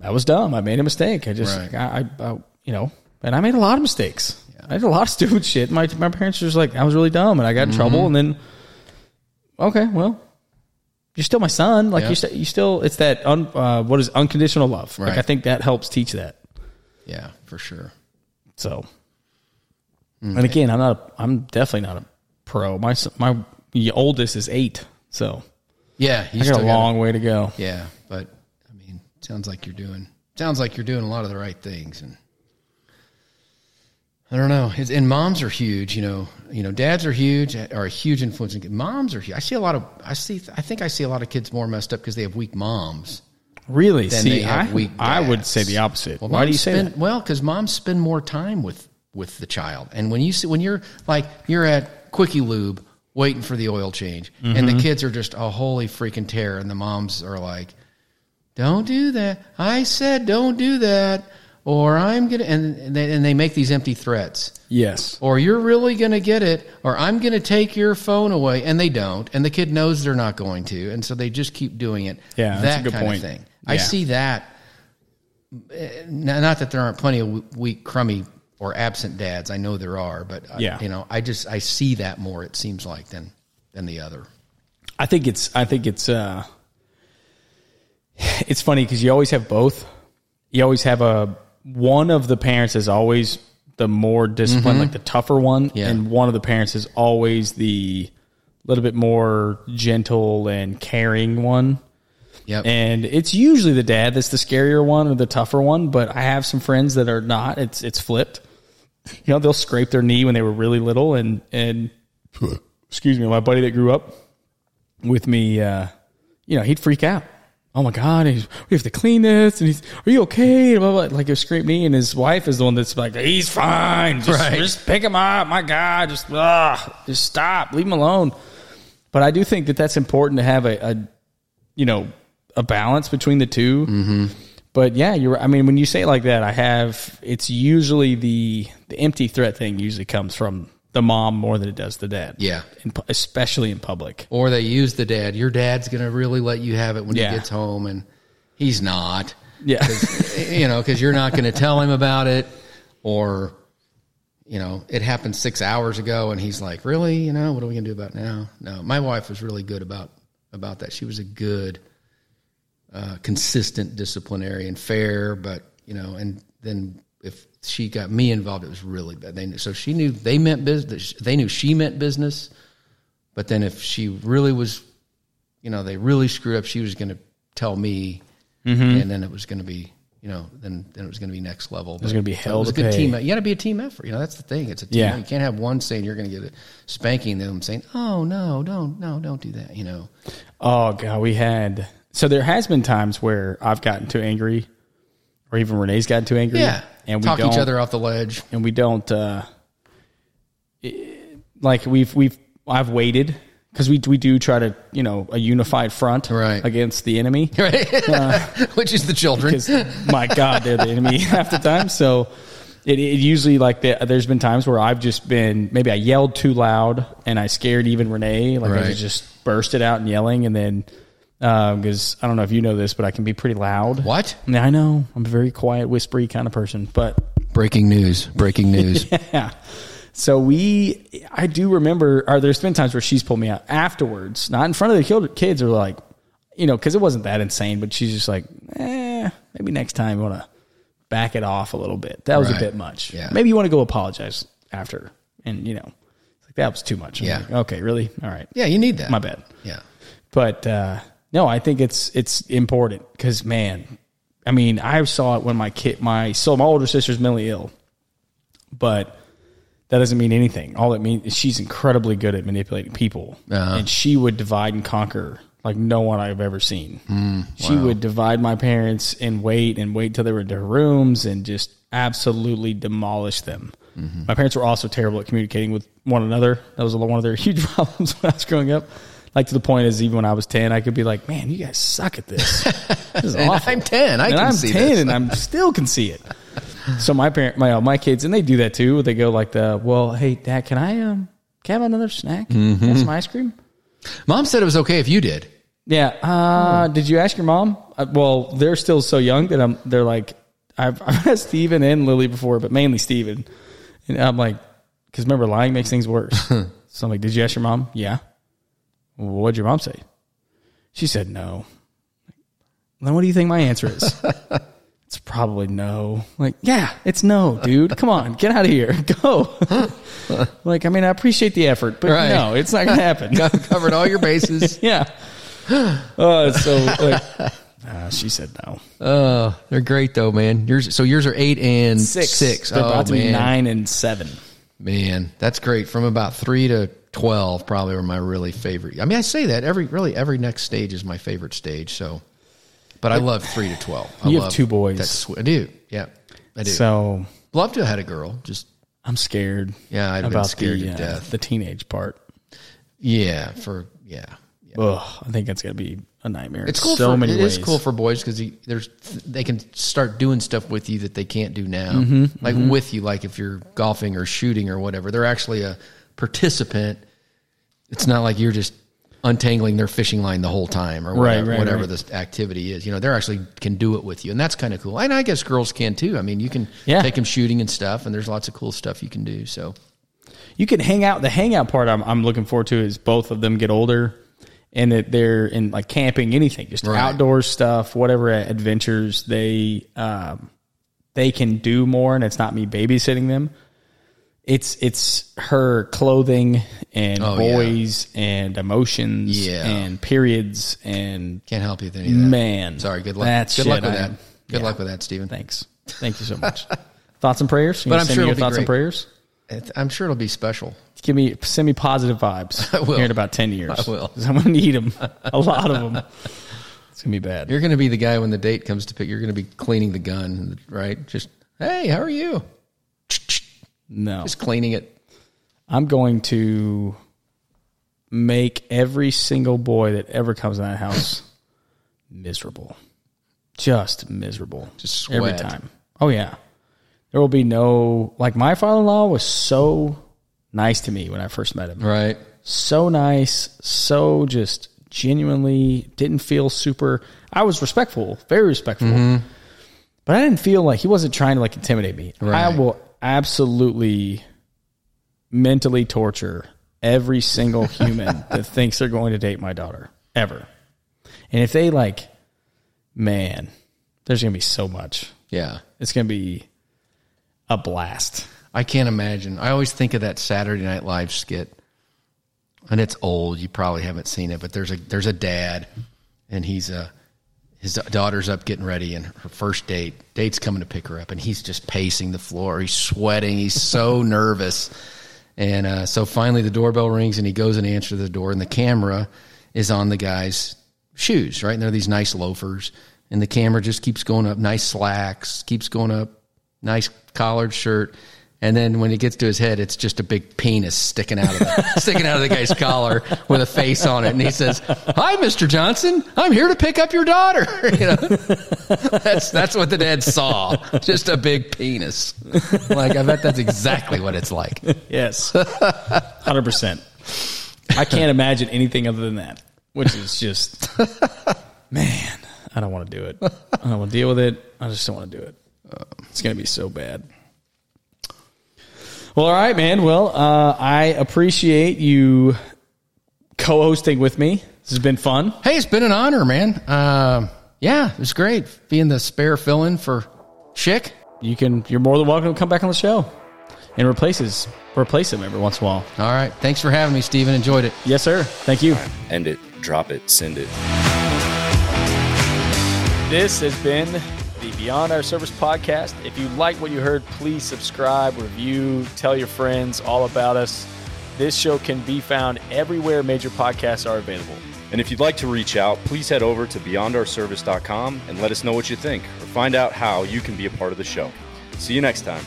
that was dumb. I made a mistake. I just Right. I, I, I you know, and I made a lot of mistakes. I did a lot of stupid shit. My my parents were just like, I was really dumb, and I got in mm-hmm. trouble. And then, okay, well, you're still my son. Like Yeah. you, st- you still, it's that un, uh, what is unconditional love. Like Right. I think that helps teach that. Yeah, for sure. So, and again, I'm not. A, I'm definitely not a pro. My s- my oldest is eight, so Yeah, you I got a long way to go. Yeah, but I mean, sounds like you're doing sounds like you're doing a lot of the right things, and I don't know. It's, and moms are huge. You know, you know, dads are huge, are a huge influence. in- Moms are huge. I see a lot of. I see. I think I see a lot of kids more messed up because they have weak moms. Really? See, I, I would say the opposite. Well, Why do you say that? Well, because moms spend more time with with the child, and when you see when you're like you're at Quickie Lube waiting for the oil change, and Mm-hmm. the kids are just a holy freaking terror, and the moms are like, "Don't do that! I said don't do that." Or I'm gonna, and and they, and they make these empty threats Yes. or you're really going to get it, or I'm going to take your phone away, and they don't, and the kid knows they're not going to, and so they just keep doing it. Yeah, that's that a good kind point. of thing. I see that. eh, Not that there aren't plenty of weak, crummy, or absent dads. I know there are, but I- Yeah. you know, I just I see that more. It seems like than than the other. I think it's I think it's uh it's funny because you always have both. You always have a one of the parents is always the more disciplined, like the tougher one, Mm-hmm. Yeah. and one of the parents is always the little bit more gentle and caring one. Yep. And it's usually the dad that's the scarier one or the tougher one, but I have some friends that are not. It's it's flipped. You know, they'll scrape their knee when they were really little and and excuse me, my buddy that grew up with me, uh, you know, he'd freak out. Oh my God, he's, we have to clean this. And he's, are you okay? Blah, blah, blah. Like a scrape knee. And his wife is the one that's like, he's fine. Just, Right. just pick him up. My God, just, ah, just stop. Leave him alone. But I do think that that's important to have a, a you know, a balance between the 2 Mm-hmm. But yeah, you're. I mean, when you say it like that, I have. It's usually the the empty threat thing usually comes from the mom more than it does the dad. Yeah. in, especially in public. Or they use the dad. Your dad's going to really let you have it when Yeah. he gets home, and he's not. Yeah, you know, because you're not going to tell him about it, or you know, it happened six hours ago, and he's like, "Really? You know, what are we going to do about now?" No, my wife was really good about about that. She was a good, uh, consistent disciplinarian, fair, but you know, and then if she got me involved, it was really bad. They knew, so she knew they meant business. They knew she meant business, but then if she really was, you know, they really screwed up, she was going to tell me mm-hmm. and then it was going to be you know then then it was going to be next level. It was gonna be hell It was a good pay. team. You got to be a team effort. You know that's the thing. It's a team. Yeah. You can't have one saying you're going to get a spanking, them saying, "Oh no, don't no, don't do that." You know. Oh god, we had so there has been times where I've gotten too angry, or even Renee's gotten too angry. Yeah. and we talk each other off the ledge. and we don't uh, it- like we've we've I've waited because we we do try to you know a unified front Right. against the enemy. Right, which is the children. because my God, they're the enemy half the time. So it, it usually like the, there's been times where I've just been maybe I yelled too loud and I scared even Renee. Like I just bursted out and yelling, and then because I don't know if you know this, but I can be pretty loud. What? Yeah, I know I'm a very quiet, whispery kind of person, but Breaking news! Breaking news! yeah. So we, I do remember, or there's been times where she's pulled me out afterwards, not in front of the kids, or like, you know, because it wasn't that insane, but she's just like, eh, maybe next time you want to back it off a little bit. That was Right. a bit much. Yeah. Maybe you want to go apologize after, and you know, it's like that was too much. I'm Yeah. like, okay, really? All right. yeah, you need that. My bad. Yeah. But uh, no, I think it's it's important because man, I mean, I saw it when my kid, my so my older sister's mentally ill, but that doesn't mean anything. All it means is she's incredibly good at manipulating people, Uh-huh. and she would divide and conquer like no one I've ever seen. Mm, she would divide my parents and wait and wait till they were in their rooms and just absolutely demolish them. Mm-hmm. My parents were also terrible at communicating with one another. That was one of their huge problems when I was growing up. Like to the point is, even when I was ten, I could be like, "Man, you guys suck at this. This is awful." I'm ten. I and can I'm see 10 this. and I'm still can see it. So my parent, my uh, my kids, and they do that too. They go like the, well, hey, dad, can I um, can I have another snack? Mm-hmm. Want some ice cream? Mom said it was okay if you did. Yeah. Uh, did you ask your mom? Uh, well, they're still so young that I'm. They're like, I've, I've asked Steven and Lily before, but mainly Steven. And I'm like, because remember, lying makes things worse. so I'm like, did you ask your mom? Yeah. What'd your mom say? She said no. Then what do you think my answer is? it's probably no. Like, yeah, it's no, dude. Come on, get out of here. Go. like, I mean, I appreciate the effort, but Right. no, it's not going to happen. Covered all your bases. Yeah. Oh, it's so like Uh, she said no. Oh, they're great though, man. Yours, so yours are eight and Six. Six. They're oh about to man, be nine and seven. man, that's great. From about three to twelve, probably were my really favorite. I mean, I say that every really every next stage is my favorite stage. So, but I love three to twelve. I You have two boys. That's. I do. Yeah, I do. So love to have had a girl. Just I'm scared. Yeah, I'd have been about scared the, to uh, death. the teenage part. yeah, for yeah. yeah. Ugh, I think that's gonna be a nightmare. It's cool. So for, many it is cool for boys because there's they can start doing stuff with you that they can't do now. Mm-hmm, like with you, like if you're golfing or shooting or whatever, they're actually a participant. It's not like you're just untangling their fishing line the whole time or Right, whatever, right, whatever right. this activity is. You know, they're actually can do it with you, and that's kind of cool. And I guess girls can too. I mean, you can Yeah. take them shooting and stuff, and there's lots of cool stuff you can do. So you can hang out. The hangout part I'm, I'm looking forward to is both of them get older and that they're in like camping, anything, just Right. outdoor stuff, whatever adventures they um, they can do more, and it's not me babysitting them. It's it's her clothing and Oh, yeah. boys and emotions Yeah. and periods and can't help you with any of that. man. Sorry. Good luck. That good luck with I that. Good yeah. luck with that, Steven. Thanks, thank you so much. thoughts and prayers. You But I'm send sure your thoughts and prayers. I'm sure it'll be special. Give me send me positive vibes. I will. Here in about ten years, I will. I'm gonna need them. A lot of them. It's gonna be bad. You're going to be the guy when the date comes to pick. You're going to be cleaning the gun, right? Just hey, how are you? No, Just cleaning it. I'm going to make every single boy that ever comes in that house miserable, just miserable, Just every time. Oh yeah, there will be no like my father-in-law was so nice to me when I first met him. Right. so nice, so just genuinely didn't feel super. I was respectful, very respectful, mm-hmm. but I didn't feel like he wasn't trying to like intimidate me. I will absolutely mentally torture every single human that thinks they're going to date my daughter ever. And if they like, man, there's gonna be so much. Yeah. It's gonna be a blast. I can't imagine. I always think of that Saturday Night Live skit, and it's old. You probably haven't seen it, but there's a there's a dad, and he's uh his daughter's up getting ready, and her first date date's coming to pick her up, and he's just pacing the floor. He's sweating. He's so nervous, and uh, so finally the doorbell rings, and he goes and answers the door, and the camera is on the guy's shoes, right? And they're these nice loafers, and the camera just keeps going up, nice slacks, keeps going up, nice collared shirt. And then when it gets to his head, it's just a big penis sticking out of the, sticking out of the guy's collar with a face on it. And he says, "Hi, Mr. Johnson. I'm here to pick up your daughter." You know, that's that's what the dad saw. Just a big penis. Like I bet that's exactly what it's like. Yes, hundred percent. I can't imagine anything other than that, which is just, man, I don't want to do it. I don't want to deal with it. I just don't want to do it. It's gonna be so bad. Well, all right, man. Well, uh, I appreciate you co-hosting with me. This has been fun. Hey, it's been an honor, man. Um, yeah, it was great being the spare fill-in for Chick. You can. You're more than welcome to come back on the show and replace his, replace him every once in a while. All right, thanks for having me, Steven. Enjoyed it. Yes, sir. Thank you. End it, drop it, send it. This has been the Beyond Our Service podcast. If you like what you heard, please subscribe, review, tell your friends all about us. This show can be found everywhere major podcasts are available. And if you'd like to reach out, please head over to beyondourservice.com and let us know what you think or find out how you can be a part of the show. See you next time.